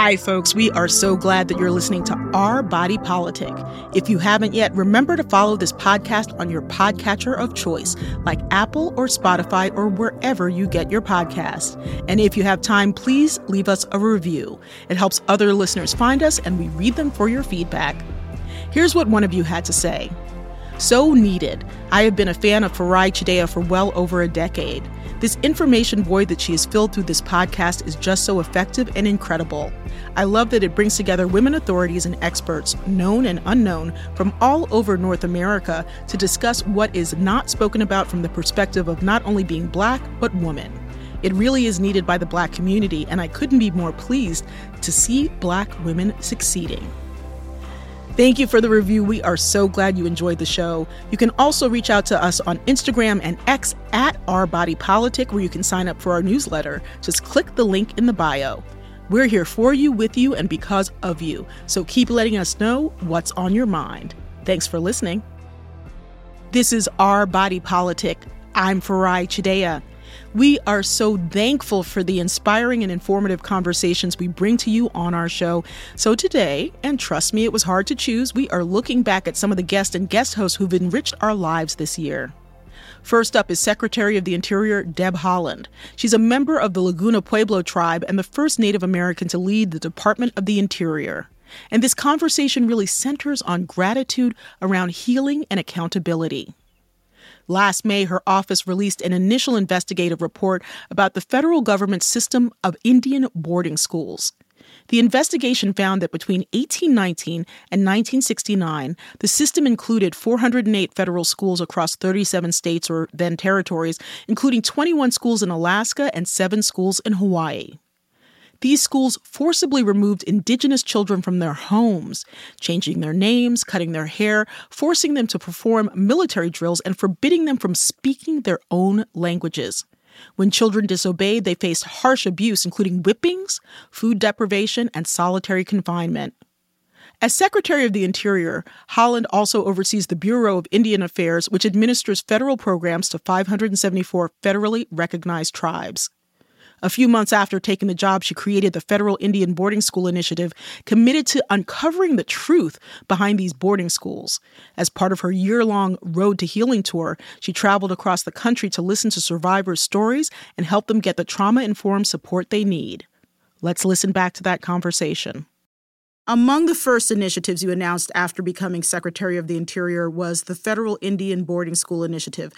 Hi, folks. We are so glad that you're listening to Our Body Politic. If you haven't yet, remember to follow this podcast on your podcatcher of choice, like Apple or Spotify or wherever you get your podcasts. And if you have time, please leave us a review. It helps other listeners find us, and we read them for your feedback. Here's what one of you had to say. So needed. I have been a fan of Farai Chideya for well over a decade. This information void that she has filled through this podcast is just so effective and incredible. I love that it brings together women authorities and experts, known and unknown, from all over North America to discuss what is not spoken about from the perspective of not only being black, but woman. It really is needed by the black community, and I couldn't be more pleased to see black women succeeding. Thank you for the review. We are so glad you enjoyed the show. You can also reach out to us on Instagram and X at Our Body Politic, where you can sign up for our newsletter. Just click the link in the bio. We're here for you, with you, and because of you. So keep letting us know what's on your mind. Thanks for listening. This is Our Body Politic. I'm Farai Chideya. We are so thankful for the inspiring and informative conversations we bring to you on our show. So today, and trust me, it was hard to choose, we are looking back at some of the guests and guest hosts who've enriched our lives this year. First up is Secretary of the Interior Deb Haaland. She's a member of the Laguna Pueblo tribe and the first Native American to lead the Department of the Interior. And this conversation really centers on gratitude around healing and accountability. Last May, her office released an initial investigative report about the federal government's system of Indian boarding schools. The investigation found that between 1819 and 1969, the system included 408 federal schools across 37 states or then territories, including 21 schools in Alaska and 7 schools in Hawaii. These schools forcibly removed indigenous children from their homes, changing their names, cutting their hair, forcing them to perform military drills, and forbidding them from speaking their own languages. When children disobeyed, they faced harsh abuse, including whippings, food deprivation, and solitary confinement. As Secretary of the Interior, Haaland also oversees the Bureau of Indian Affairs, which administers federal programs to 574 federally recognized tribes. A few months after taking the job, she created the Federal Indian Boarding School Initiative, committed to uncovering the truth behind these boarding schools. As part of her year long Road to Healing tour, she traveled across the country to listen to survivors' stories and help them get the trauma informed support they need. Let's listen back to that conversation. Among the first initiatives you announced after becoming Secretary of the Interior was the Federal Indian Boarding School Initiative.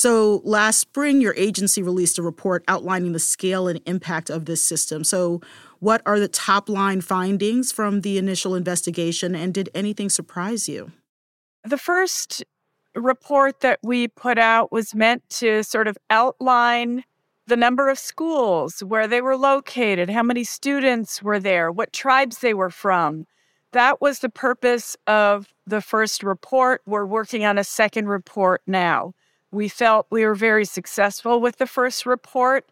So, last spring, your agency released a report outlining the scale and impact of this system. So, what are the top line findings from the initial investigation, and did anything surprise you? The first report that we put out was meant to sort of outline the number of schools, where they were located, how many students were there, what tribes they were from. That was the purpose of the first report. We're working on a second report now we felt we were very successful with the first report.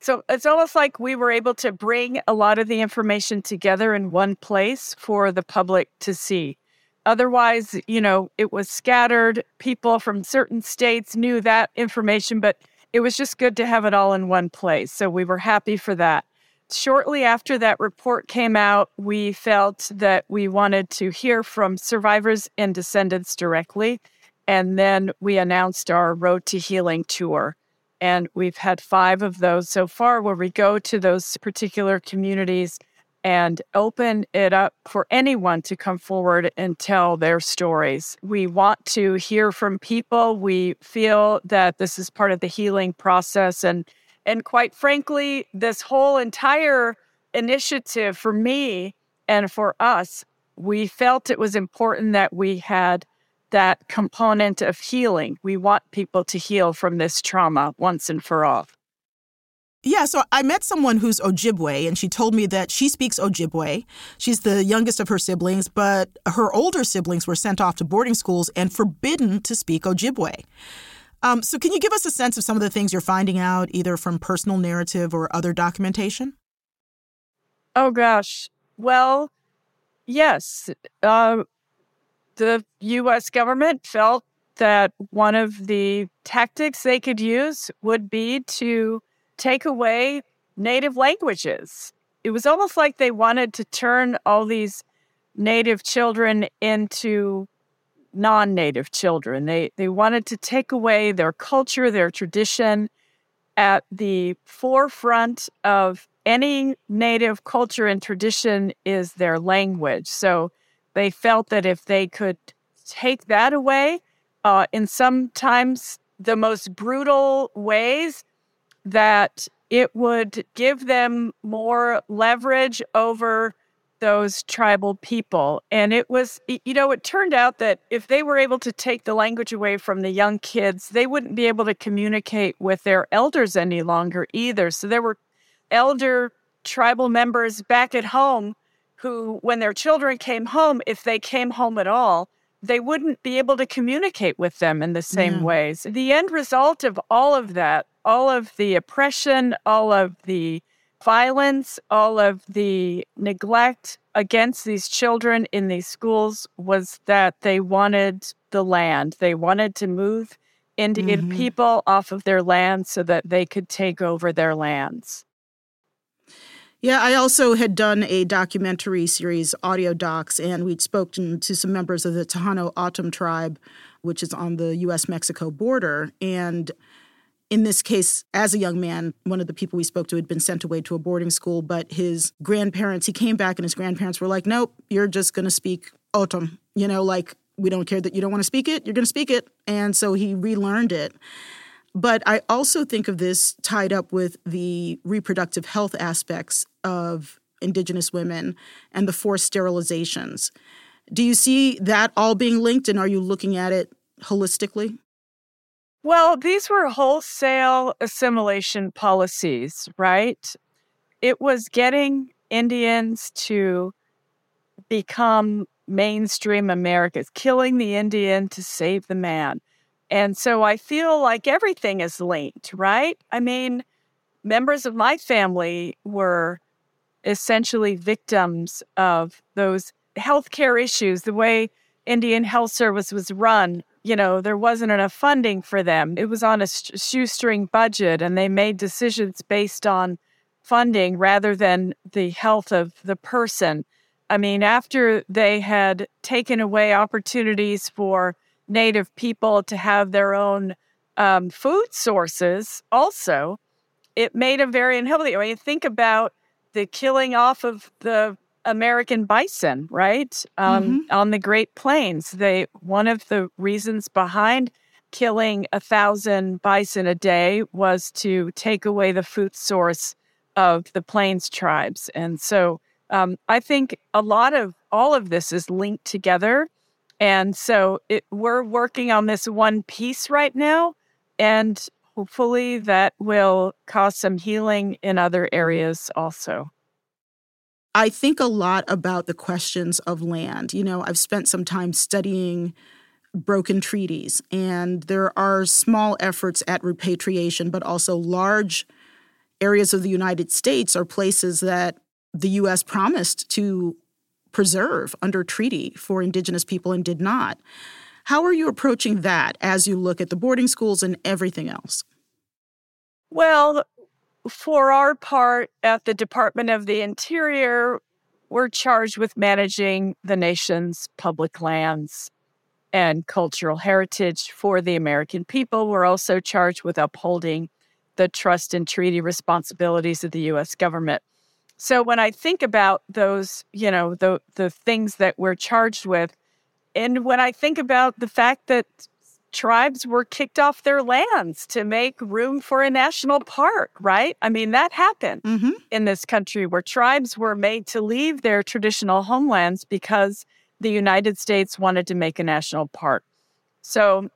So it's almost like we were able to bring a lot of the information together in one place for the public to see. Otherwise, you know, it was scattered. People from certain states knew that information, but it was just good to have it all in one place. So we were happy for that. Shortly after that report came out, we felt that we wanted to hear from survivors and descendants directly and then we announced our Road to Healing tour. And we've had five of those so far where we go to those particular communities and open it up for anyone to come forward and tell their stories. We want to hear from people. We feel that this is part of the healing process and and quite frankly, this whole entire initiative for me and for us, we felt it was important that we had that component of healing. We want people to heal from this trauma once and for all. Yeah, so I met someone who's Ojibwe, and she told me that she speaks Ojibwe. She's the youngest of her siblings, but her older siblings were sent off to boarding schools and forbidden to speak Ojibwe. Um, so, can you give us a sense of some of the things you're finding out, either from personal narrative or other documentation? Oh, gosh. Well, yes. Uh, the US government felt that one of the tactics they could use would be to take away native languages. it was almost like they wanted to turn all these native children into non-native children. They they wanted to take away their culture, their tradition at the forefront of any native culture and tradition is their language. So they felt that if they could take that away uh, in sometimes the most brutal ways, that it would give them more leverage over those tribal people. And it was, you know, it turned out that if they were able to take the language away from the young kids, they wouldn't be able to communicate with their elders any longer either. So there were elder tribal members back at home who, when their children came home, if they came home at all, they wouldn't be able to communicate with them in the same yeah. ways. The end result of all of that, all of the oppression, all of the violence, all of the neglect against these children in these schools was that they wanted the land. They wanted to move Indian mm-hmm. people off of their land so that they could take over their lands. Yeah, I also had done a documentary series, audio docs, and we'd spoken to some members of the Tohono O'odham tribe, which is on the US Mexico border. And in this case, as a young man, one of the people we spoke to had been sent away to a boarding school, but his grandparents, he came back and his grandparents were like, nope, you're just going to speak O'odham. You know, like, we don't care that you don't want to speak it, you're going to speak it. And so he relearned it. But I also think of this tied up with the reproductive health aspects of Indigenous women and the forced sterilizations. Do you see that all being linked, and are you looking at it holistically? Well, these were wholesale assimilation policies, right? It was getting Indians to become mainstream Americans, killing the Indian to save the man. And so I feel like everything is linked, right? I mean, members of my family were essentially victims of those healthcare issues, the way Indian Health Service was run you know, there wasn't enough funding for them. It was on a shoestring budget, and they made decisions based on funding rather than the health of the person. I mean, after they had taken away opportunities for Native people to have their own um, food sources, also, it made them very unhealthy. I mean, think about the killing off of the American bison, right? Um, mm-hmm. On the Great Plains. They one of the reasons behind killing a thousand bison a day was to take away the food source of the Plains tribes. And so um, I think a lot of all of this is linked together. And so it, we're working on this one piece right now. And hopefully that will cause some healing in other areas also. I think a lot about the questions of land. You know, I've spent some time studying broken treaties, and there are small efforts at repatriation, but also large areas of the United States are places that the U.S. promised to preserve under treaty for Indigenous people and did not. How are you approaching that as you look at the boarding schools and everything else? Well, for our part at the Department of the Interior, we're charged with managing the nation's public lands and cultural heritage for the American people. We're also charged with upholding the trust and treaty responsibilities of the US government. So when I think about those, you know, the the things that we're charged with, and when I think about the fact that tribes were kicked off their lands to make room for a national park, right? I mean, that happened mm-hmm. in this country where tribes were made to leave their traditional homelands because the United States wanted to make a national park. So,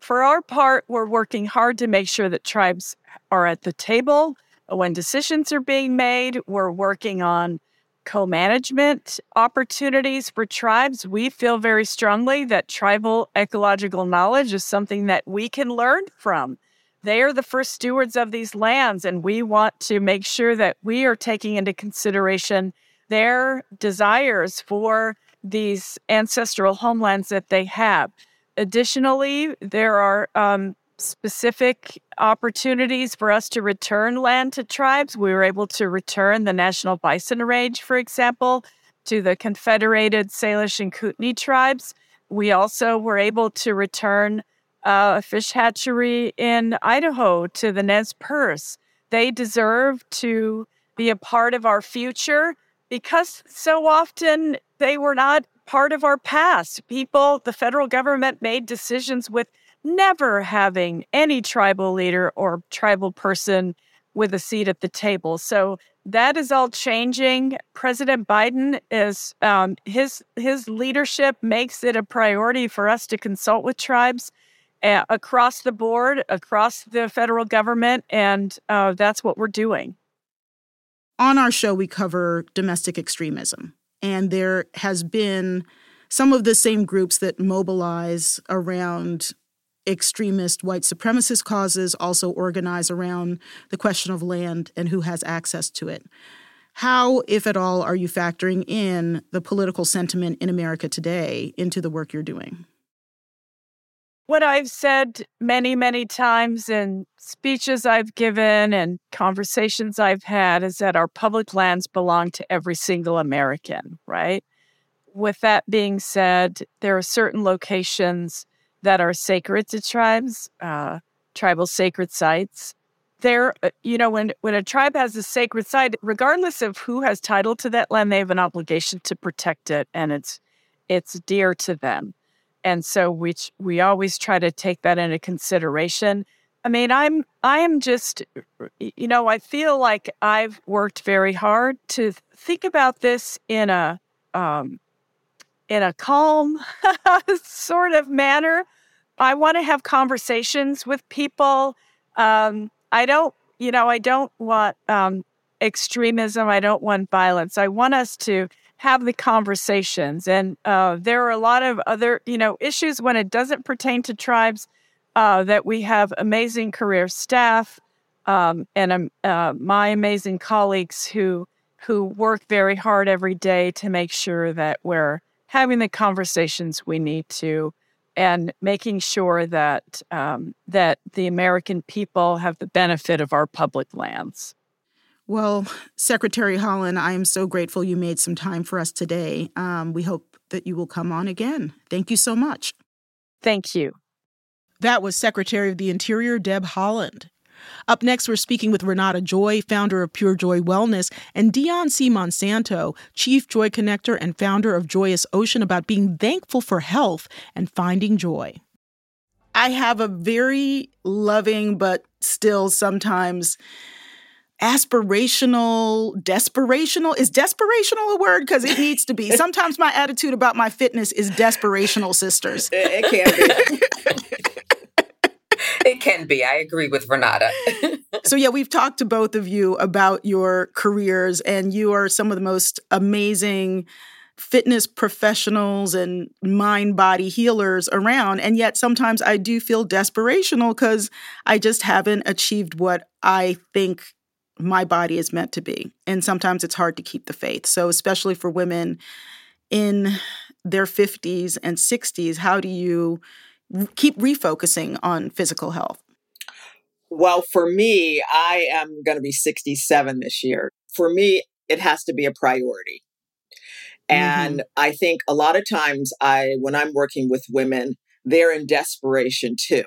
for our part, we're working hard to make sure that tribes are at the table when decisions are being made. We're working on co management opportunities for tribes, we feel very strongly that tribal ecological knowledge is something that we can learn from. They are the first stewards of these lands, and we want to make sure that we are taking into consideration their desires for these ancestral homelands that they have. Additionally, there are um, specific opportunities for us to return land to tribes. We were able to return the National Bison Range, for example, to the Confederated Salish and Kootenai tribes. We also were able to return uh, a fish hatchery in Idaho to the Nez Perce. They deserve to be a part of our future because so often they were not part of our past. People, the federal government made decisions with never having any tribal leader or tribal person with a seat at the table. So that is all changing. President Biden is um, his his leadership makes it a priority for us to consult with tribes uh, across the board, across the federal government, and uh, that's what we're doing. On our show, we cover domestic extremism, and there has been some of the same groups that mobilize around extremist white supremacist causes also organize around the question of land and who has access to it. How, if at all, are you factoring in the political sentiment in America today into the work you're doing? What I've said many, many times in speeches I've given and conversations I've had is that our public lands belong to every single American, right? With that being said, there are certain locations that are sacred to tribes, uh, tribal sacred sites. There, uh, you know, when when a tribe has a sacred site, regardless of who has title to that land, they have an obligation to protect it, and it's it's dear to them. And so we we always try to take that into consideration. I mean, I'm I am just you know, I feel like I've worked very hard to think about this in a um, in a calm sort of manner. I want to have conversations with people. Um, I don't, you know, I don't want um, extremism. I don't want violence. I want us to have the conversations. And uh, there are a lot of other, you know, issues when it doesn't pertain to tribes uh, that we have amazing career staff um, and um, uh, my amazing colleagues who who work very hard every day to make sure that we're having the conversations we need to, and making sure that um, that the American people have the benefit of our public lands. Well, Secretary Haaland, I am so grateful you made some time for us today. Um, we hope that you will come on again. Thank you so much. Thank you. That was Secretary of the Interior Deb Haaland. Up next, we're speaking with Renata Joy, founder of Pure Joy Wellness, and Dionne C. Monsanto, Chief Joy Connector and founder of Joyous Ocean, about being thankful for health and finding joy. I have a very loving, but still sometimes aspirational, desperational. Is desperational a word? Because it needs to be. Sometimes my attitude about my fitness is desperational, sisters. It can be. it can be. I agree with Renata. so, yeah, we've talked to both of you about your careers, and you are some of the most amazing fitness professionals and mind body healers around. And yet, sometimes I do feel desperational because I just haven't achieved what I think my body is meant to be. And sometimes it's hard to keep the faith. So, especially for women in their 50s and 60s, how do you keep refocusing on physical health? Well, for me, I am going to be 67 this year. For me, it has to be a priority. And mm-hmm. I think a lot of times I when I'm working with women, they're in desperation too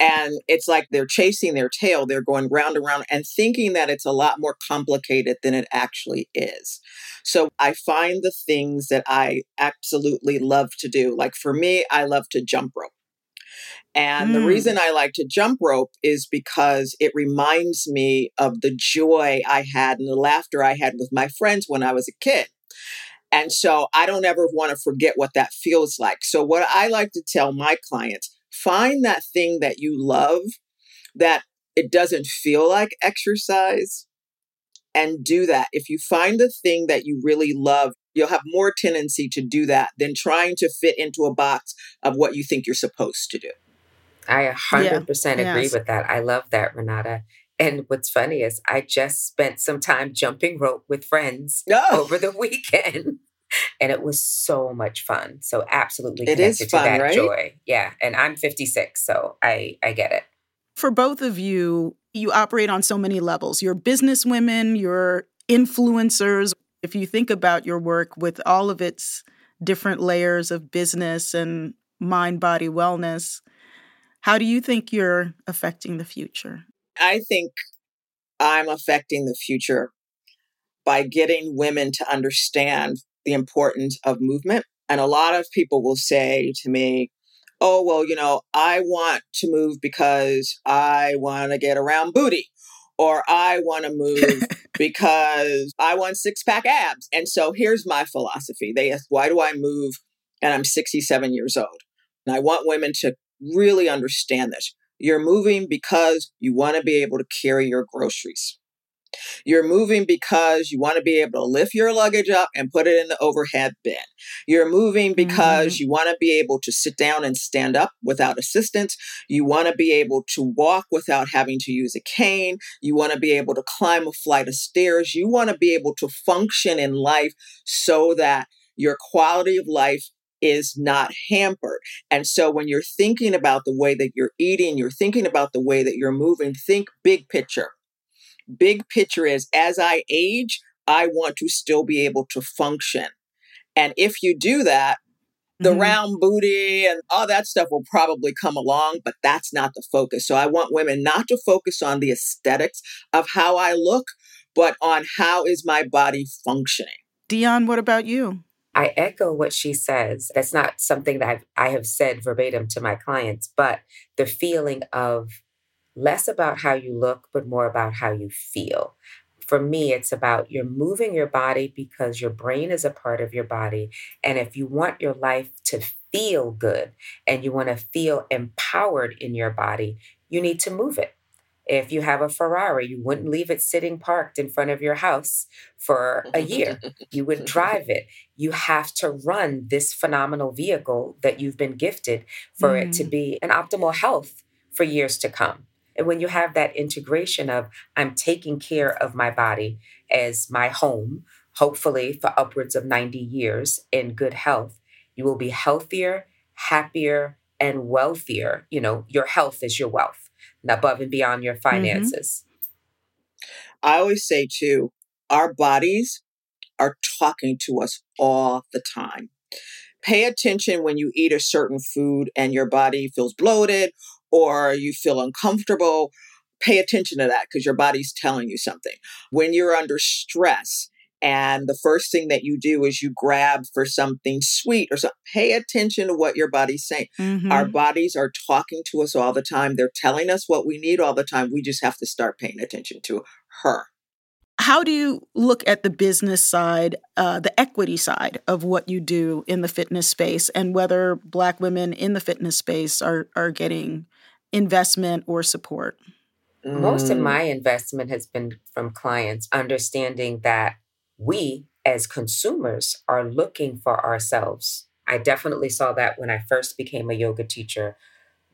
and it's like they're chasing their tail. They're going round and round and thinking that it's a lot more complicated than it actually is. So I find the things that I absolutely love to do. Like for me, I love to jump rope. And mm. the reason I like to jump rope is because it reminds me of the joy I had and the laughter I had with my friends when I was a kid. And so I don't ever want to forget what that feels like. So, what I like to tell my clients find that thing that you love that it doesn't feel like exercise and do that. If you find the thing that you really love, you'll have more tendency to do that than trying to fit into a box of what you think you're supposed to do. I 100% yeah. agree yes. with that. I love that, Renata. And what's funny is I just spent some time jumping rope with friends oh. over the weekend. And it was so much fun. So absolutely it is fun, to that right? joy. Yeah. And I'm 56, so I I get it. For both of you, you operate on so many levels. You're business women, you're influencers. If you think about your work with all of its different layers of business and mind body wellness, how do you think you're affecting the future? I think I'm affecting the future by getting women to understand the importance of movement. And a lot of people will say to me, oh, well, you know, I want to move because I want to get around booty, or I want to move because I want six pack abs. And so here's my philosophy they ask, why do I move? And I'm 67 years old. And I want women to really understand this. You're moving because you want to be able to carry your groceries. You're moving because you want to be able to lift your luggage up and put it in the overhead bin. You're moving because mm-hmm. you want to be able to sit down and stand up without assistance. You want to be able to walk without having to use a cane. You want to be able to climb a flight of stairs. You want to be able to function in life so that your quality of life is not hampered. And so when you're thinking about the way that you're eating, you're thinking about the way that you're moving, think big picture big picture is as I age, I want to still be able to function. And if you do that, the mm-hmm. round booty and all that stuff will probably come along, but that's not the focus. So I want women not to focus on the aesthetics of how I look, but on how is my body functioning. Dionne, what about you? I echo what she says. That's not something that I've, I have said verbatim to my clients, but the feeling of less about how you look, but more about how you feel. For me, it's about you're moving your body because your brain is a part of your body. And if you want your life to feel good and you want to feel empowered in your body, you need to move it. If you have a Ferrari, you wouldn't leave it sitting parked in front of your house for a year. you would drive it. You have to run this phenomenal vehicle that you've been gifted for mm. it to mm. be an optimal health for years to come. And when you have that integration of I'm taking care of my body as my home, hopefully for upwards of 90 years in good health, you will be healthier, happier, and wealthier. You know, your health is your wealth, above and beyond your mm-hmm. finances. Mm-hmm. I always say, too, our bodies are talking to us all the time. Pay attention when you eat a certain food and your body feels bloated or you feel uncomfortable, pay attention to that because your body's telling you something. When you're under stress, and the first thing that you do is you grab for something sweet or something. Pay attention to what your body's saying. Mm-hmm. Our bodies are talking to us all the time. They're telling us what we need all the time. We just have to start paying attention to her. How do you look at the business side, uh, the equity side of what you do in the fitness space, and whether Black women in the fitness space are are getting investment or support? Most of mm. my investment has been from clients understanding that we as consumers are looking for ourselves. I definitely saw that when I first became a yoga teacher.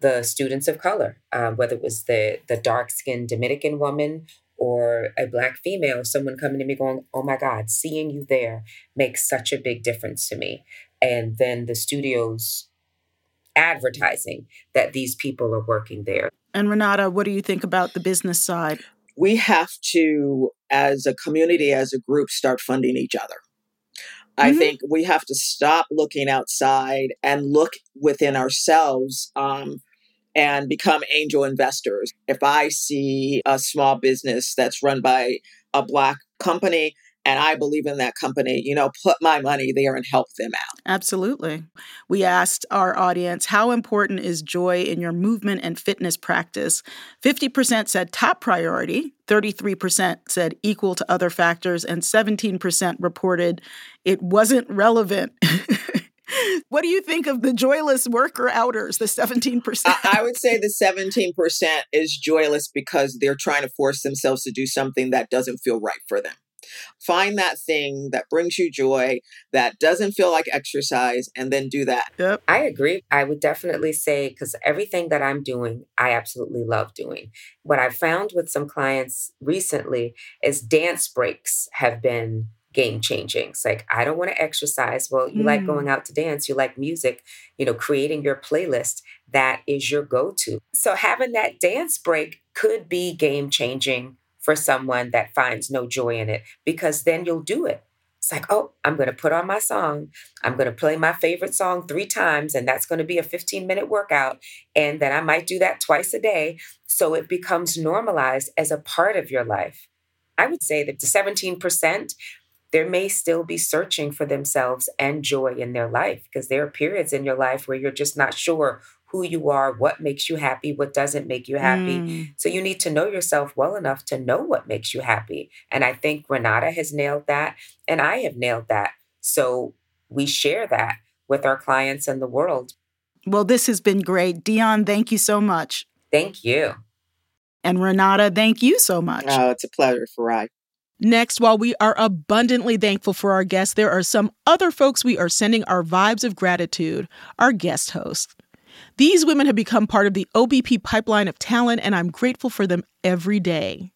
The students of color, um, whether it was the the dark skinned Dominican woman or a black female, someone coming to me going, "Oh my God, seeing you there makes such a big difference to me." And then the studios advertising that these people are working there. And Renata, what do you think about the business side? We have to, as a community, as a group, start funding each other. Mm-hmm. I think we have to stop looking outside and look within ourselves um, and become angel investors. If I see a small business that's run by a Black company, and I believe in that company, you know, put my money there and help them out. Absolutely. We asked our audience, how important is joy in your movement and fitness practice? 50% said top priority, 33% said equal to other factors, and 17% reported it wasn't relevant. what do you think of the joyless worker outers, the 17%? I, I would say the 17% is joyless because they're trying to force themselves to do something that doesn't feel right for them. Find that thing that brings you joy, that doesn't feel like exercise, and then do that. Yep. I agree. I would definitely say, because everything that I'm doing, I absolutely love doing. What I've found with some clients recently is dance breaks have been game changing. It's like, I don't want to exercise. Well, you mm. like going out to dance, you like music, you know, creating your playlist, that is your go to. So having that dance break could be game changing for someone that finds no joy in it because then you'll do it. It's like, oh, I'm going to put on my song. I'm going to play my favorite song three times, and that's going to be a 15 minute workout. And then I might do that twice a day. So it becomes normalized as a part of your life. I would say that the 17%, there may still be searching for themselves and joy in their life because there are periods in your life where you're just not sure who you are, what makes you happy, what doesn't make you happy. Mm. So you need to know yourself well enough to know what makes you happy. And I think Renata has nailed that, and I have nailed that. So we share that with our clients and the world. Well, this has been great. Dionne, thank you so much. Thank you. And Renata, thank you so much. Oh, it's a pleasure, Farai. Next, while we are abundantly thankful for our guests, there are some other folks we are sending our vibes of gratitude, our guest hosts. These women have become part of the OBP pipeline of talent, and I'm grateful for them every day.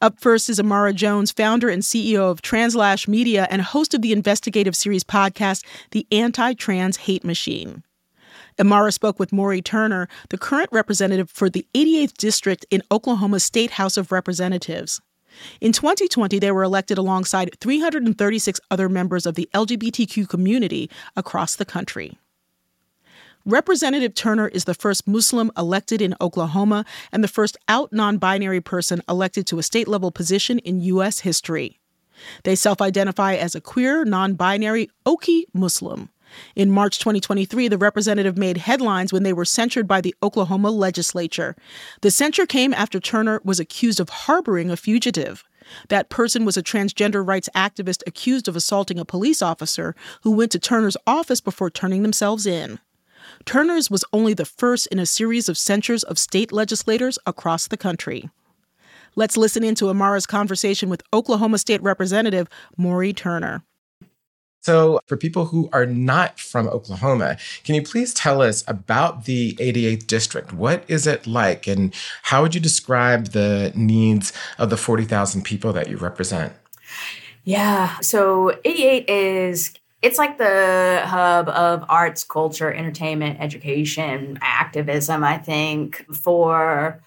Up first is Imara Jones, founder and CEO of Translash Media and host of the investigative series podcast, The Anti Trans Hate Machine. Imara spoke with Mauree Turner, the current representative for the 88th District in Oklahoma State House of Representatives. In 2020, they were elected alongside 336 other members of the LGBTQ community across the country. Representative Turner is the first Muslim elected in Oklahoma and the first out non binary person elected to a state level position in U.S. history. They self identify as a queer, non binary Okie Muslim. In March 2023, the representative made headlines when they were censured by the Oklahoma legislature. The censure came after Turner was accused of harboring a fugitive. That person was a transgender rights activist accused of assaulting a police officer who went to Turner's office before turning themselves in. Turner's was only the first in a series of censures of state legislators across the country. Let's listen into Imara's conversation with Oklahoma State Representative Mauree Turner. So, for people who are not from Oklahoma, can you please tell us about the 88th district? What is it like, and how would you describe the needs of the 40,000 people that you represent? Yeah, so 88 is it's like the hub of arts, culture, entertainment, education, activism, I think, for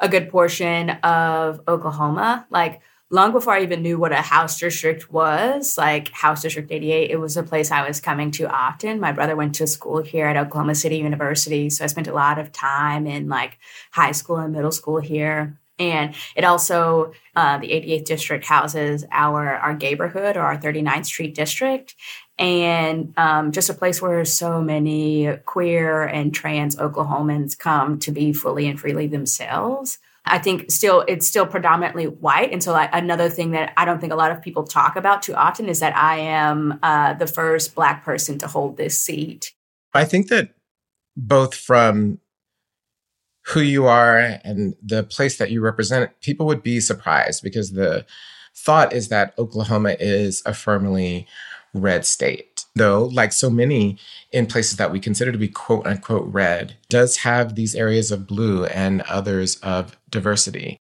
a good portion of Oklahoma. Like, long before I even knew what a house district was, like House District 88, it was a place I was coming to often. My brother went to school here at Oklahoma City University. So I spent a lot of time in like high school and middle school here. And it also, uh, the 88th district houses our, our neighborhood or our 39th Street district and um, just a place where so many queer and trans Oklahomans come to be fully and freely themselves. I think still it's still predominantly white, and so like another thing that I don't think a lot of people talk about too often is that I am uh, the first Black person to hold this seat. I think that both from who you are and the place that you represent, people would be surprised because the thought is that Oklahoma is a firmly red state. Though, like so many in places that we consider to be quote unquote red, does have these areas of blue and others of diversity.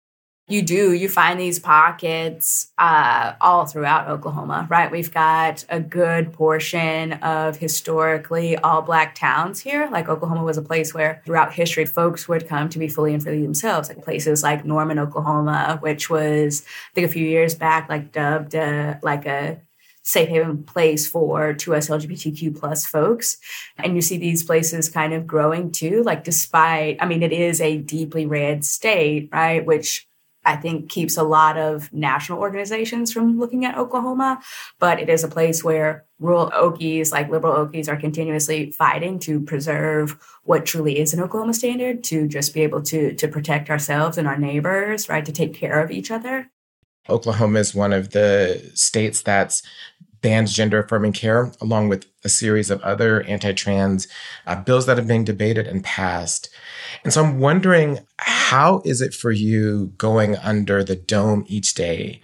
You do. You find these pockets uh, all throughout Oklahoma, right? We've got a good portion of historically all Black towns here. Like Oklahoma was a place where throughout history, folks would come to be fully and freely themselves. Like places like Norman, Oklahoma, which was, I think a few years back, like dubbed like a safe haven place for 2S LGBTQ plus folks. And you see these places kind of growing too, like despite, I mean, it is a deeply red state, right? Which I think keeps a lot of national organizations from looking at Oklahoma, but it is a place where rural Okies, like liberal Okies, are continuously fighting to preserve what truly is an Oklahoma standard, to just be able to to protect ourselves and our neighbors, right, to take care of each other. Oklahoma is one of the states that's banned gender affirming care, along with a series of other anti trans uh, bills that have been debated and passed. And so I'm wondering how is it for you going under the dome each day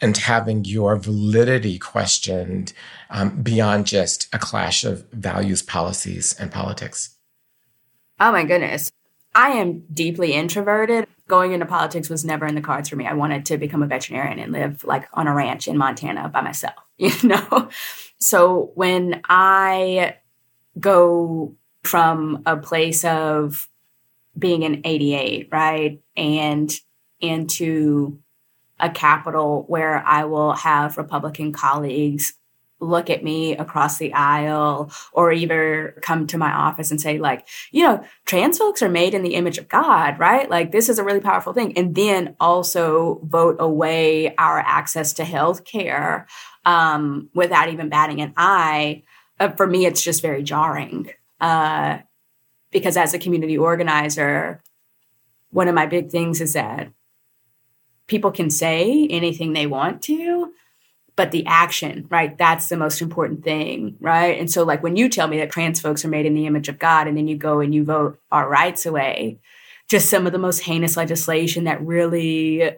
and having your validity questioned um, beyond just a clash of values, policies, and politics? Oh my goodness. I am deeply introverted. Going into politics was never in the cards for me. I wanted to become a veterinarian and live like on a ranch in Montana by myself, you know? So when I go from a place of being an 88, right? And into a capital where I will have Republican colleagues look at me across the aisle or either come to my office and say like you know trans folks are made in the image of god right? Like this is a really powerful thing. And then also vote away our access to health care um, without even batting an eye. Uh, for me it's just very jarring. Uh, because as a community organizer one of my big things is that people can say anything they want to but the action right that's the most important thing right and so like when you tell me that trans folks are made in the image of god and then you go and you vote our rights away just some of the most heinous legislation that really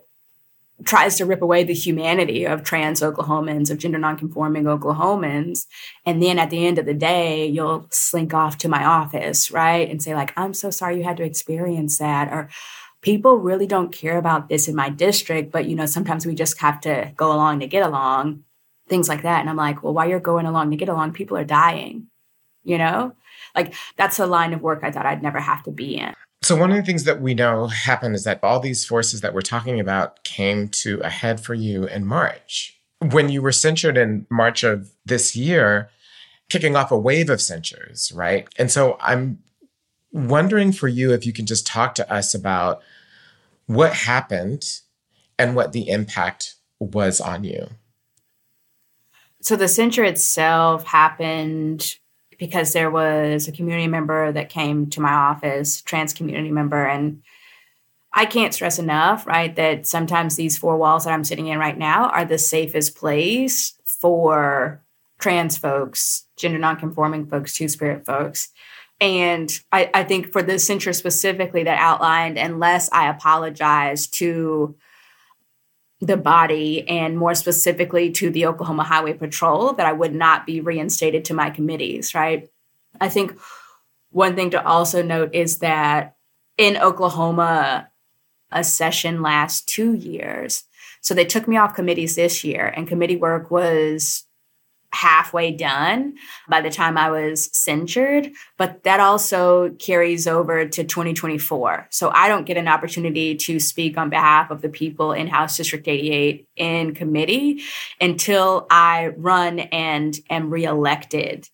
tries to rip away the humanity of trans Oklahomans, of gender nonconforming Oklahomans. And then at the end of the day, you'll slink off to my office, right? And say, like, I'm so sorry you had to experience that. Or people really don't care about this in my district, but you know, sometimes we just have to go along to get along, things like that. And I'm like, well, while you're going along to get along, people are dying, you know? Like that's a line of work I thought I'd never have to be in. So, one of the things that we know happened is that all these forces that we're talking about came to a head for you in March. When you were censured in March of this year, kicking off a wave of censures, right? And so I'm wondering for you if you can just talk to us about what happened and what the impact was on you. So the censure itself happened because there was a community member that came to my office, trans community member, and I can't stress enough, right, that sometimes these four walls that I'm sitting in right now are the safest place for trans folks, gender nonconforming folks, two spirit folks and I, I think for the censure specifically that outlined, unless I apologize to the body and more specifically to the Oklahoma Highway Patrol, that I would not be reinstated to my committees, right? I think one thing to also note is that in Oklahoma, a session lasts two years. So they took me off committees this year, and committee work was halfway done by the time I was censured, but that also carries over to 2024. So I don't get an opportunity to speak on behalf of the people in House District 88 in committee until I run and am reelected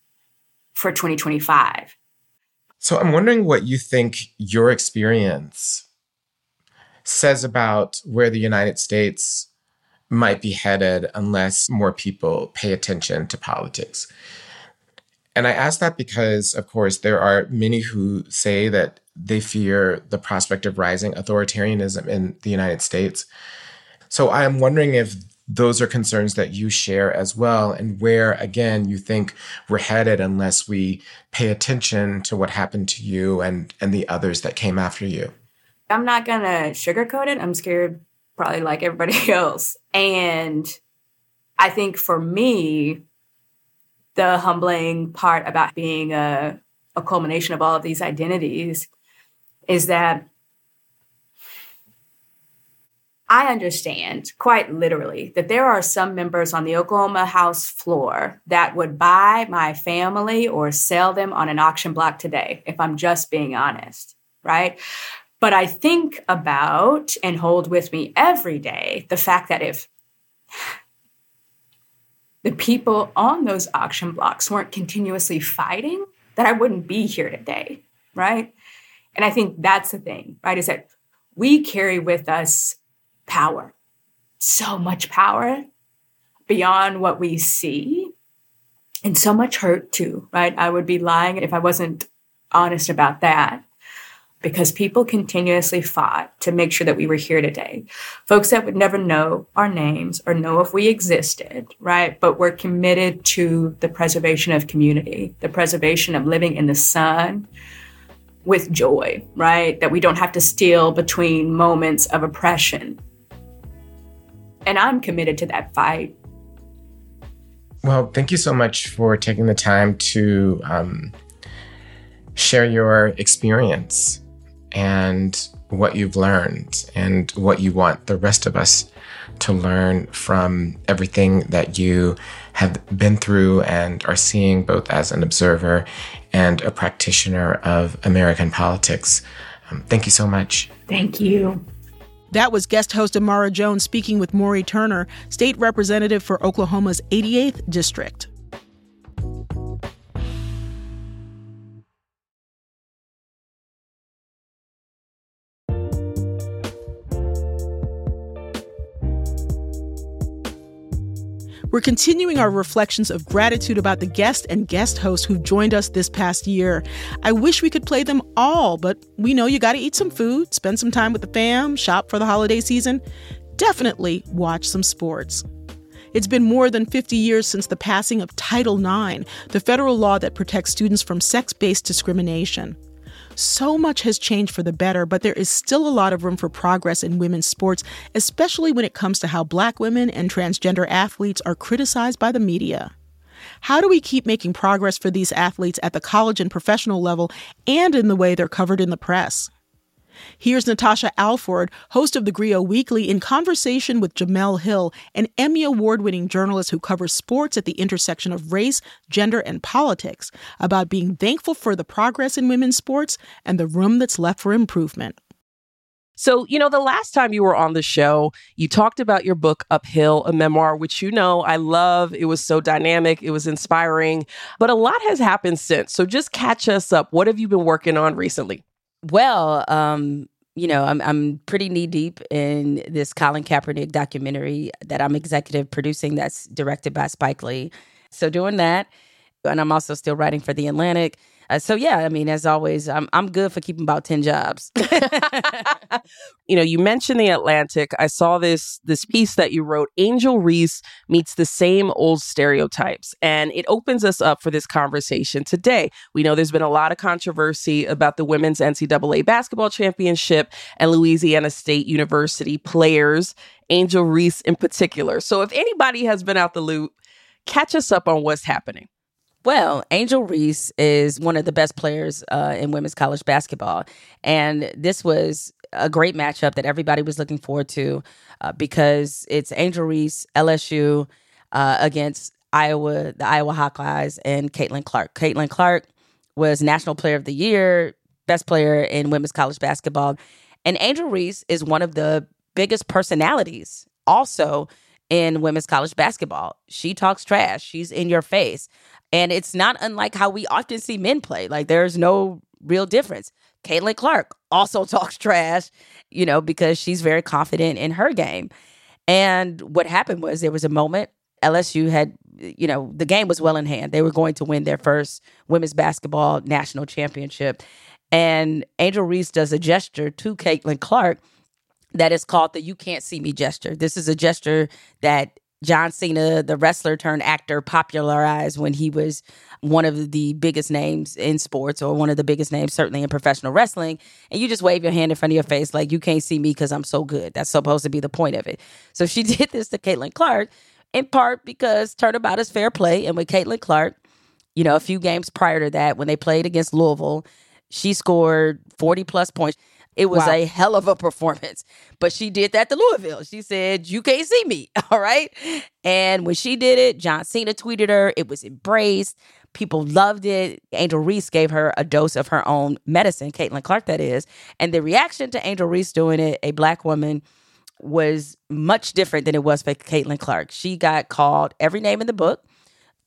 for 2025. So I'm wondering what you think your experience says about where the United States might be headed unless more people pay attention to politics. And I ask that because, of course, there are many who say that they fear the prospect of rising authoritarianism in the United States. So I am wondering if those are concerns that you share as well, and where, again, you think we're headed unless we pay attention to what happened to you and, and the others that came after you. I'm not going to sugarcoat it. I'm scared probably like everybody else. And I think for me, the humbling part about being a, a culmination of all of these identities is that I understand quite literally that there are some members on the Oklahoma House floor that would buy my family or sell them on an auction block today, if I'm just being honest, right? But I think about and hold with me every day the fact that if the people on those auction blocks weren't continuously fighting, that I wouldn't be here today, right? And I think that's the thing, right? Is that we carry with us power, so much power beyond what we see, and so much hurt too, right? I would be lying if I wasn't honest about that because people continuously fought to make sure that we were here today. Folks that would never know our names or know if we existed, right? But we're committed to the preservation of community, the preservation of living in the sun with joy, right? That we don't have to steal between moments of oppression. And I'm committed to that fight. Well, thank you so much for taking the time to um, share your experience and what you've learned and what you want the rest of us to learn from everything that you have been through and are seeing both as an observer and a practitioner of American politics. Um, thank you so much. Thank you. That was guest host Imara Jones speaking with Mauree Turner, state representative for Oklahoma's 88th district. We're continuing our reflections of gratitude about the guest and guest hosts who've joined us this past year. I wish we could play them all, but we know you got to eat some food, spend some time with the fam, shop for the holiday season. Definitely watch some sports. It's been more than 50 years since the passing of Title IX, the federal law that protects students from sex based discrimination. So much has changed for the better, but there is still a lot of room for progress in women's sports, especially when it comes to how black women and transgender athletes are criticized by the media. How do we keep making progress for these athletes at the college and professional level and in the way they're covered in the press? Here's Natasha Alford, host of the Grio Weekly, in conversation with Jemele Hill, an Emmy Award winning journalist who covers sports at the intersection of race, gender, and politics, about being thankful for the progress in women's sports and the room that's left for improvement. So, you know, the last time you were on the show, you talked about your book, Uphill, a memoir, which you know I love. It was so dynamic, it was inspiring, but a lot has happened since. So, just catch us up. What have you been working on recently? Well, um, you know, I'm I'm pretty knee deep in this Colin Kaepernick documentary that I'm executive producing. That's directed by Spike Lee. So doing that, and I'm also still writing for the Atlantic. Uh, so yeah, I mean, as always, I'm I'm good for keeping about ten jobs. you know, you mentioned the Atlantic. I saw this this piece that you wrote. Angel Reese meets the same old stereotypes, and it opens us up for this conversation today. We know there's been a lot of controversy about the women's NCAA basketball championship and Louisiana State University players, Angel Reese in particular. So, if anybody has been out the loop, catch us up on what's happening. Well, Angel Reese is one of the best players uh, in women's college basketball. And this was a great matchup that everybody was looking forward to uh, because it's Angel Reese, LSU, uh, against Iowa, the Iowa Hawkeyes, and Caitlin Clark. Caitlin Clark was National Player of the Year, best player in women's college basketball. And Angel Reese is one of the biggest personalities also in women's college basketball. She talks trash, she's in your face. And it's not unlike how we often see men play. Like there's no real difference. Caitlin Clark also talks trash, you know, because she's very confident in her game. And what happened was there was a moment LSU had, you know, the game was well in hand. They were going to win their first women's basketball national championship. And Angel Reese does a gesture to Caitlin Clark that is called the You Can't See Me gesture. This is a gesture that John Cena, the wrestler turned actor, popularized when he was one of the biggest names in sports or one of the biggest names, certainly in professional wrestling. And you just wave your hand in front of your face like, you can't see me because I'm so good. That's supposed to be the point of it. So she did this to Caitlin Clark in part because turnabout is fair play. And with Caitlin Clark, you know, a few games prior to that, when they played against Louisville, she scored 40 plus points. It was wow. a hell of a performance. But she did that to Louisville. She said, You can't see me. All right. And when she did it, John Cena tweeted her. It was embraced. People loved it. Angel Reese gave her a dose of her own medicine, Caitlin Clark, that is. And the reaction to Angel Reese doing it, a black woman, was much different than it was for Caitlin Clark. She got called every name in the book,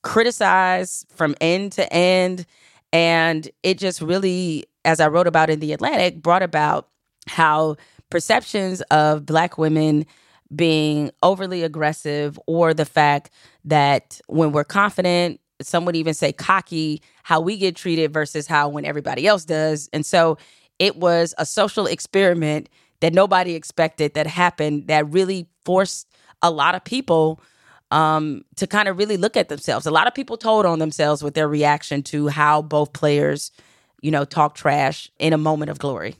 criticized from end to end. And it just really as I wrote about in The Atlantic, brought about how perceptions of Black women being overly aggressive or the fact that when we're confident, some would even say cocky, how we get treated versus how when everybody else does. And so it was a social experiment that nobody expected that happened that really forced a lot of people um, to kind of really look at themselves. A lot of people told on themselves with their reaction to how both players you know, talk trash in a moment of glory.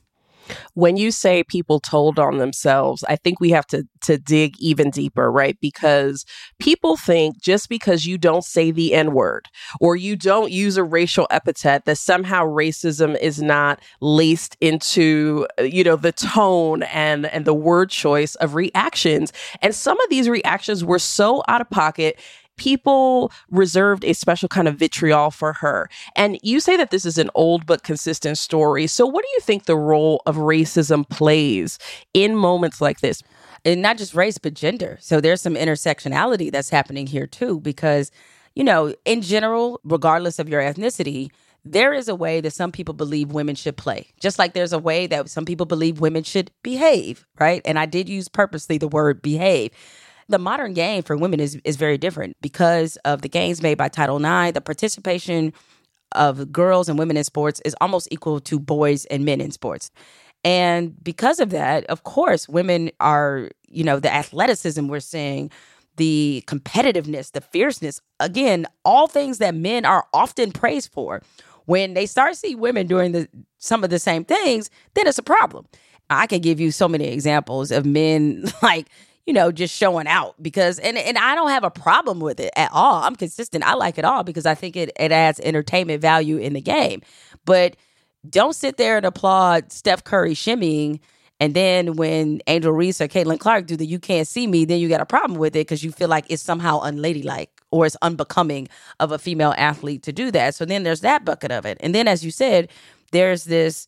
When you say people told on themselves, I think we have to to dig even deeper, right? Because people think just because you don't say the N-word or you don't use a racial epithet that somehow racism is not laced into, uh, you know, the tone and and the word choice of reactions. And some of these reactions were so out of pocket people reserved a special kind of vitriol for her. And you say that this is an old but consistent story. So, what do you think the role of racism plays in moments like this? And not just race, but gender. So, there's some intersectionality that's happening here too, because, you know, in general, regardless of your ethnicity, there is a way that some people believe women should play, just like there's a way that some people believe women should behave, right? And I did use purposely the word behave the modern game for women is is very different because of the gains made by Title IX. The participation of girls and women in sports is almost equal to boys and men in sports. And because of that, of course, women are, you know, the athleticism we're seeing, the competitiveness, the fierceness, again, all things that men are often praised for. When they start see women doing the some of the same things, then it's a problem. I can give you so many examples of men like you know, just showing out because and and I don't have a problem with it at all. I'm consistent. I like it all because I think it it adds entertainment value in the game. But don't sit there and applaud Steph Curry shimmying and then when Angel Reese or Caitlin Clark do the you can't see me, then you got a problem with it because you feel like it's somehow unladylike or it's unbecoming of a female athlete to do that. So then there's that bucket of it. And then as you said, there's this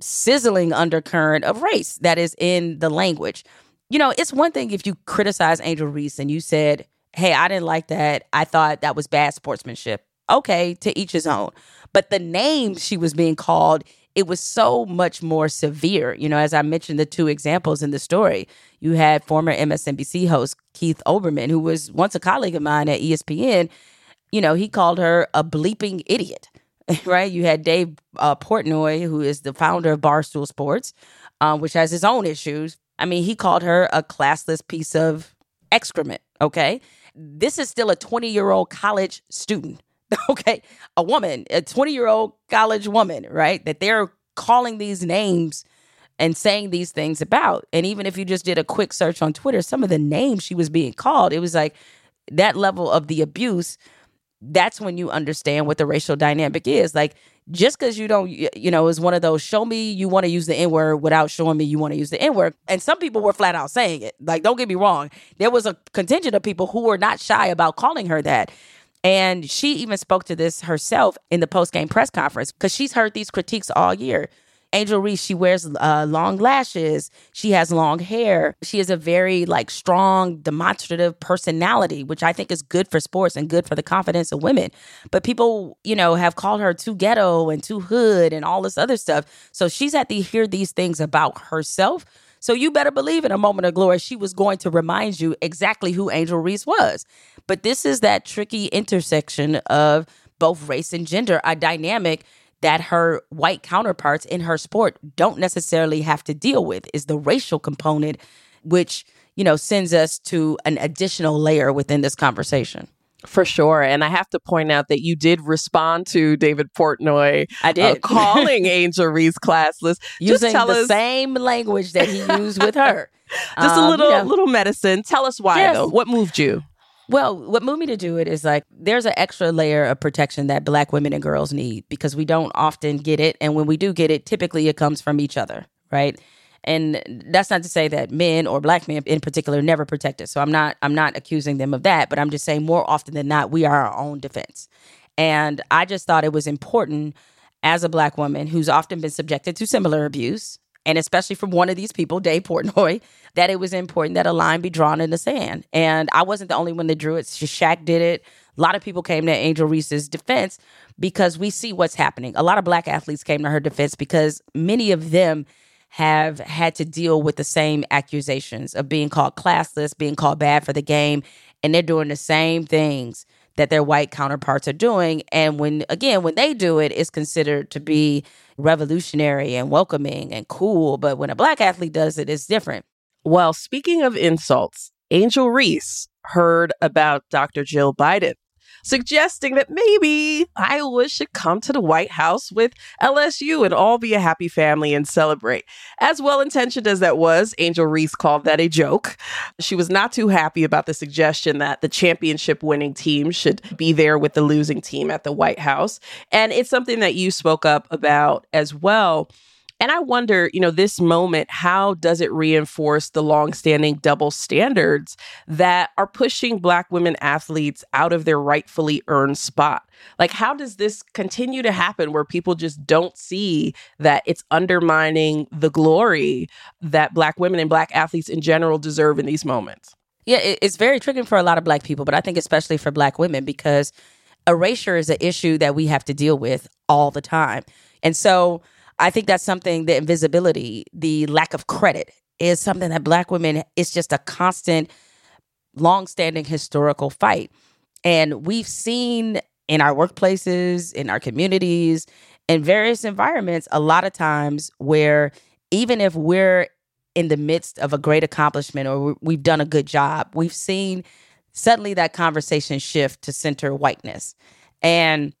sizzling undercurrent of race that is in the language you know, it's one thing if you criticize Angel Reese and you said, hey, I didn't like that. I thought that was bad sportsmanship. Okay, to each his own. But the name she was being called, it was so much more severe. You know, as I mentioned, the two examples in the story, you had former MSNBC host Keith Olbermann, who was once a colleague of mine at ESPN. You know, he called her a bleeping idiot, right? You had Dave uh, Portnoy, who is the founder of Barstool Sports, um, which has his own issues I mean, he called her a classless piece of excrement. Okay. This is still a 20 year old college student. Okay. A woman, a 20 year old college woman, right? That they're calling these names and saying these things about. And even if you just did a quick search on Twitter, some of the names she was being called, it was like that level of the abuse. That's when you understand what the racial dynamic is. Like, just because you don't, you know, is one of those show me you want to use the N word without showing me you want to use the N word. And some people were flat out saying it. Like, don't get me wrong. There was a contingent of people who were not shy about calling her that. And she even spoke to this herself in the post game press conference because she's heard these critiques all year. Angel Reese, she wears uh, long lashes. She has long hair. She has a very like strong, demonstrative personality, which I think is good for sports and good for the confidence of women. But people, you know, have called her too ghetto and too hood and all this other stuff. So she's had to hear these things about herself. So you better believe in a moment of glory, she was going to remind you exactly who Angel Reese was. But this is that tricky intersection of both race and gender, a dynamic that her white counterparts in her sport don't necessarily have to deal with is the racial component which you know sends us to an additional layer within this conversation for sure. And I have to point out that you did respond to David Portnoy. I did. Uh, calling Angel Reese classless. Using the us, same language that he used with her. Just um, a little, you know, little medicine. Tell us why, yes. though. What moved you? Well, what moved me to do it is like there's an extra layer of protection that black women and girls need because we don't often get it. And when we do get it, typically it comes from each other, right? And that's not to say that men or black men in particular never protect us. So I'm not I'm not accusing them of that, but I'm just saying more often than not, we are our own defense. And I just thought it was important as a black woman who's often been subjected to similar abuse and especially from one of these people, Dave Portnoy, that it was important that a line be drawn in the sand. And I wasn't the only one that drew it. Shaq did it. A lot of people came to Angel Reese's defense because we see what's happening. A lot of black athletes came to her defense because many of them have had to deal with the same accusations of being called classless, being called bad for the game, and they're doing the same things that their white counterparts are doing. And when, again, when they do it, it's considered to be revolutionary and welcoming and cool. But when a black athlete does it, it's different. Well, speaking of insults, Angel Reese heard about Dr. Jill Biden. Suggesting that maybe Iowa should come to the White House with LSU and all be a happy family and celebrate. As well intentioned as that was, Angel Reese called that a joke. She was not too happy about the suggestion that the championship winning team should be there with the losing team at the White House. And it's something that you spoke up about as well. And I wonder, you know, this moment, how does it reinforce the longstanding double standards that are pushing Black women athletes out of their rightfully earned spot? Like, how does this continue to happen where people just don't see that it's undermining the glory that Black women and Black athletes in general deserve in these moments? Yeah, it's very tricky for a lot of Black people, but I think especially for Black women because erasure is an issue that we have to deal with all the time. And so, I think that's something the invisibility, the lack of credit is something that black women it's just a constant long-standing historical fight. And we've seen in our workplaces, in our communities, in various environments a lot of times where even if we're in the midst of a great accomplishment or we've done a good job, we've seen suddenly that conversation shift to center whiteness. And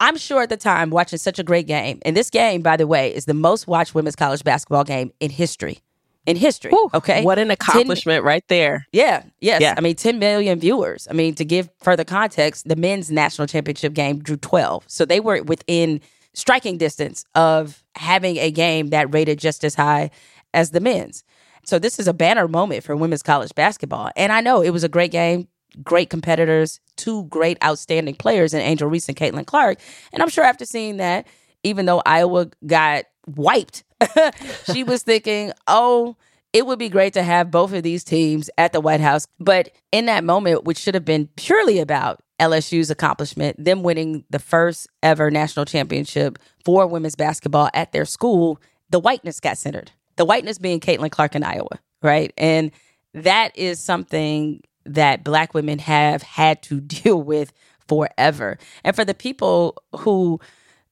I'm sure at the time watching such a great game, and this game, by the way, is the most watched women's college basketball game in history. In history, okay, what an accomplishment 10, right there. Yeah, yes. Yeah. I mean, 10 million viewers. I mean, to give further context, the men's national championship game drew 12, so they were within striking distance of having a game that rated just as high as the men's. So this is a banner moment for women's college basketball, and I know it was a great game great competitors, two great outstanding players in Angel Reese and Caitlin Clark. And I'm sure after seeing that, even though Iowa got wiped, she was thinking, oh, it would be great to have both of these teams at the White House. But in that moment, which should have been purely about LSU's accomplishment, them winning the first ever national championship for women's basketball at their school, the whiteness got centered. The whiteness being Caitlin Clark in Iowa, right? And that is something that black women have had to deal with forever. And for the people who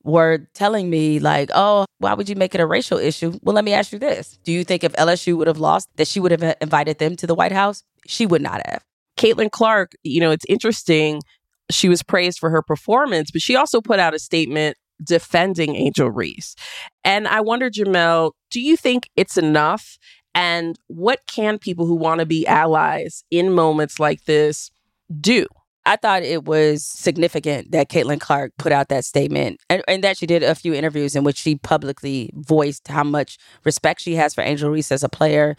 were telling me like, "Oh, why would you make it a racial issue?" Well, let me ask you this. Do you think if LSU would have lost that she would have uh, invited them to the White House? She would not have. Caitlin Clark, you know, it's interesting. She was praised for her performance, but she also put out a statement defending Angel Reese. And I wonder, Jemele, do you think it's enough? And what can people who want to be allies in moments like this do? I thought it was significant that Caitlin Clark put out that statement and, and, that she did a few interviews in which she publicly voiced how much respect she has for Angel Reese as a player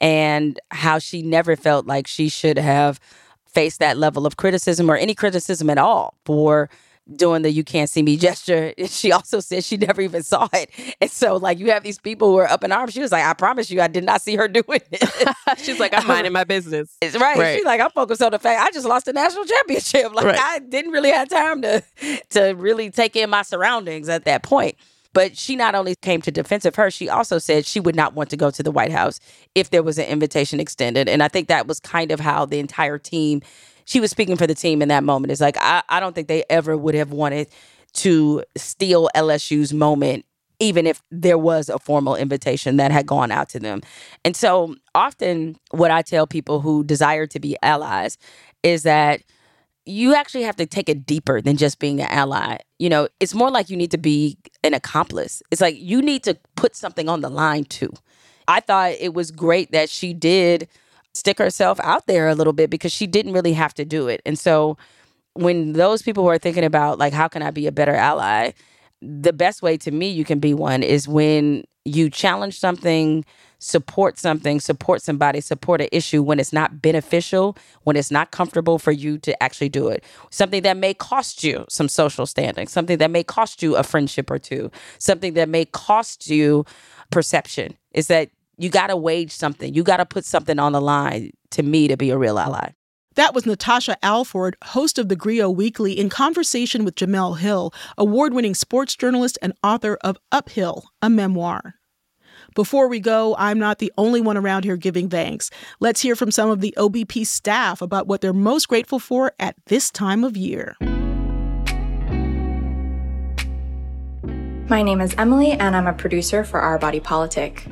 and how she never felt like she should have faced that level of criticism or any criticism at all for doing the you can't see me gesture. She also said she never even saw it. And so like you have these people who are up in arms. She was like, I promise you I did not see her doing it. She's like, I'm minding my business. It's right. right. She's like, I'm focused on the fact I just lost the national championship. Like right. I didn't really have time to to really take in my surroundings at that point. But she not only came to defense of her, she also said she would not want to go to the White House if there was an invitation extended. And I think that was kind of how the entire team she was speaking for the team in that moment. It's like I, I don't think they ever would have wanted to steal LSU's moment even if there was a formal invitation that had gone out to them. And so often what I tell people who desire to be allies is that you actually have to take it deeper than just being an ally. You know, it's more like you need to be an accomplice. It's like you need to put something on the line too. I thought it was great that she did stick herself out there a little bit because she didn't really have to do it. And so when those people who are thinking about like how can I be a better ally, the best way to me you can be one is when you challenge something, support something, support somebody, support an issue when it's not beneficial, when it's not comfortable for you to actually do it. Something that may cost you some social standing, something that may cost you a friendship or two, something that may cost you perception. Is that you got to wage something. You got to put something on the line to me to be a real ally. That was Natasha Alford, host of the Grio Weekly, in conversation with Jemele Hill, award winning sports journalist and author of Uphill, a memoir. Before we go, I'm not the only one around here giving thanks. Let's hear from some of the OBP staff about what they're most grateful for at this time of year. My name is Emily, and I'm a producer for Our Body Politic.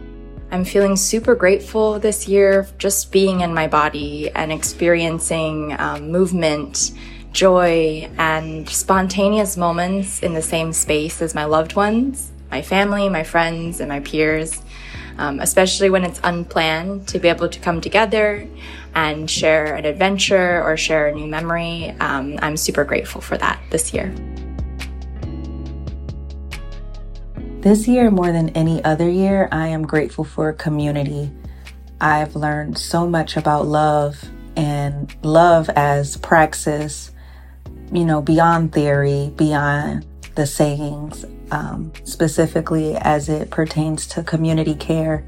I'm feeling super grateful this year just being in my body and experiencing um, movement, joy and spontaneous moments in the same space as my loved ones, my family, my friends, and my peers. Um, especially when it's unplanned, to be able to come together and share an adventure or share a new memory. Um, I'm super grateful for that this year. This year, more than any other year, I am grateful for community. I've learned so much about love and love as praxis, you know, beyond theory, beyond the sayings, um, specifically as it pertains to community care,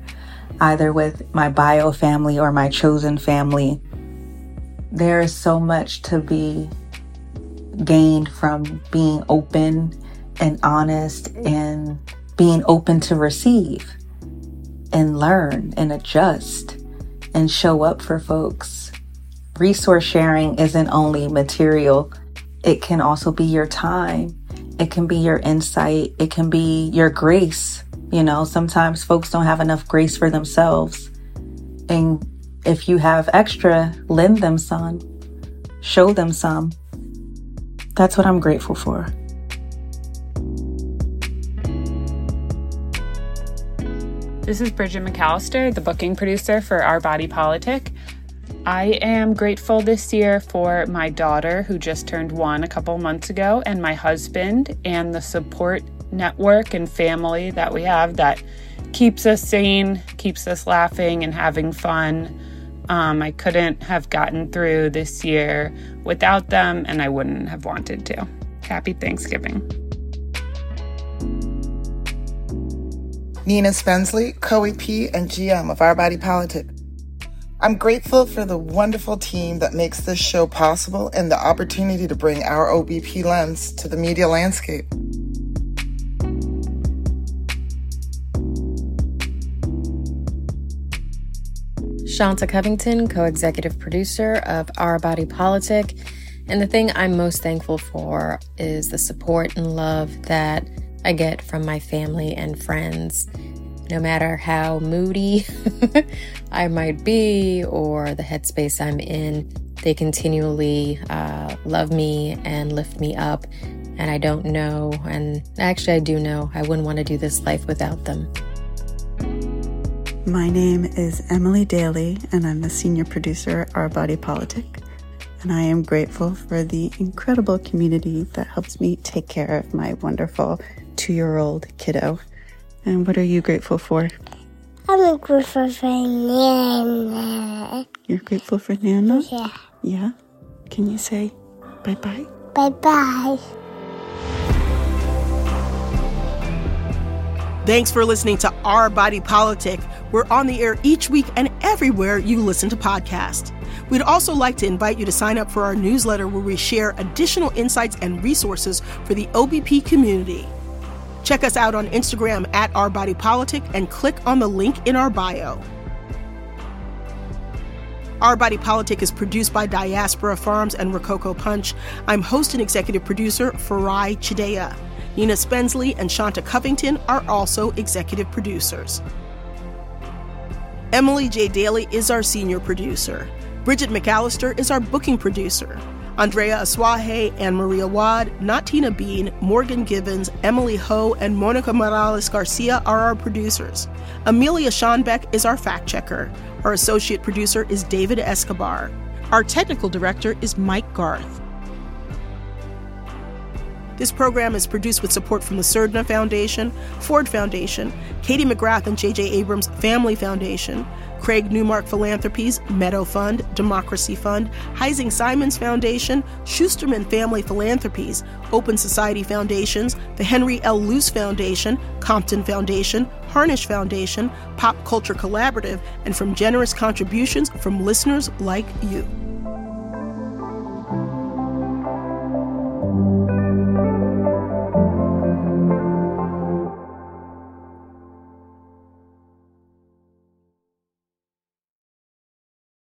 either with my bio family or my chosen family. There is so much to be gained from being open and honest and being open to receive and learn and adjust and show up for folks. Resource sharing isn't only material, it can also be your time, it can be your insight, it can be your grace. You know, sometimes folks don't have enough grace for themselves. And if you have extra, lend them some, show them some. That's what I'm grateful for. This is Bridget McAllister, the booking producer for Our Body Politic. I am grateful this year for my daughter, who just turned one a couple months ago, and my husband, and the support network and family that we have that keeps us sane, keeps us laughing and having fun. Um, I couldn't have gotten through this year without them, and I wouldn't have wanted to. Happy Thanksgiving. Nina Spensley, co-EP and GM of Our Body Politic. I'm grateful for the wonderful team that makes this show possible and the opportunity to bring our OBP lens to the media landscape. Shanta Covington, co executive producer of Our Body Politic. And the thing I'm most thankful for is the support and love that I get from my family and friends. No matter how moody I might be or the headspace I'm in, they continually uh, love me and lift me up. And I don't know, and actually, I do know, I wouldn't want to do this life without them. My name is Emily Daly, and I'm the senior producer at Our Body Politic. And I am grateful for the incredible community that helps me take care of my wonderful two year old kiddo. And what are you grateful for? I'm grateful for Nana. You're grateful for Nana? Yeah. Yeah? Can you say bye bye? Bye bye. Thanks for listening to Our Body Politic. We're on the air each week and everywhere you listen to podcasts. We'd also like to invite you to sign up for our newsletter where we share additional insights and resources for the OBP community. Check us out on Instagram at Our Body Politic and click on the link in our bio. Our Body Politic is produced by Diaspora Farms and Rococo Punch. I'm host and executive producer Farai Chideya. Nina Spensley and Shanta Covington are also executive producers. Emily J. Daly is our senior producer. Bridget McAllister is our booking producer. Andrea Aswahe and Maria Wad, Natina Bean, Morgan Givens, Emily Ho, and Monica Morales Garcia are our producers. Amelia Schonbeck is our fact checker. Our associate producer is David Escobar. Our technical director is Mike Garth. This program is produced with support from the Surdna Foundation, Ford Foundation, Katie McGrath and J.J. Abrams Family Foundation, Craig Newmark Philanthropies, Meadow Fund, Democracy Fund, Heising Simons Foundation, Schusterman Family Philanthropies, Open Society Foundations, the Henry L. Luce Foundation, Compton Foundation, Harnisch Foundation, Pop Culture Collaborative, and from generous contributions from listeners like you.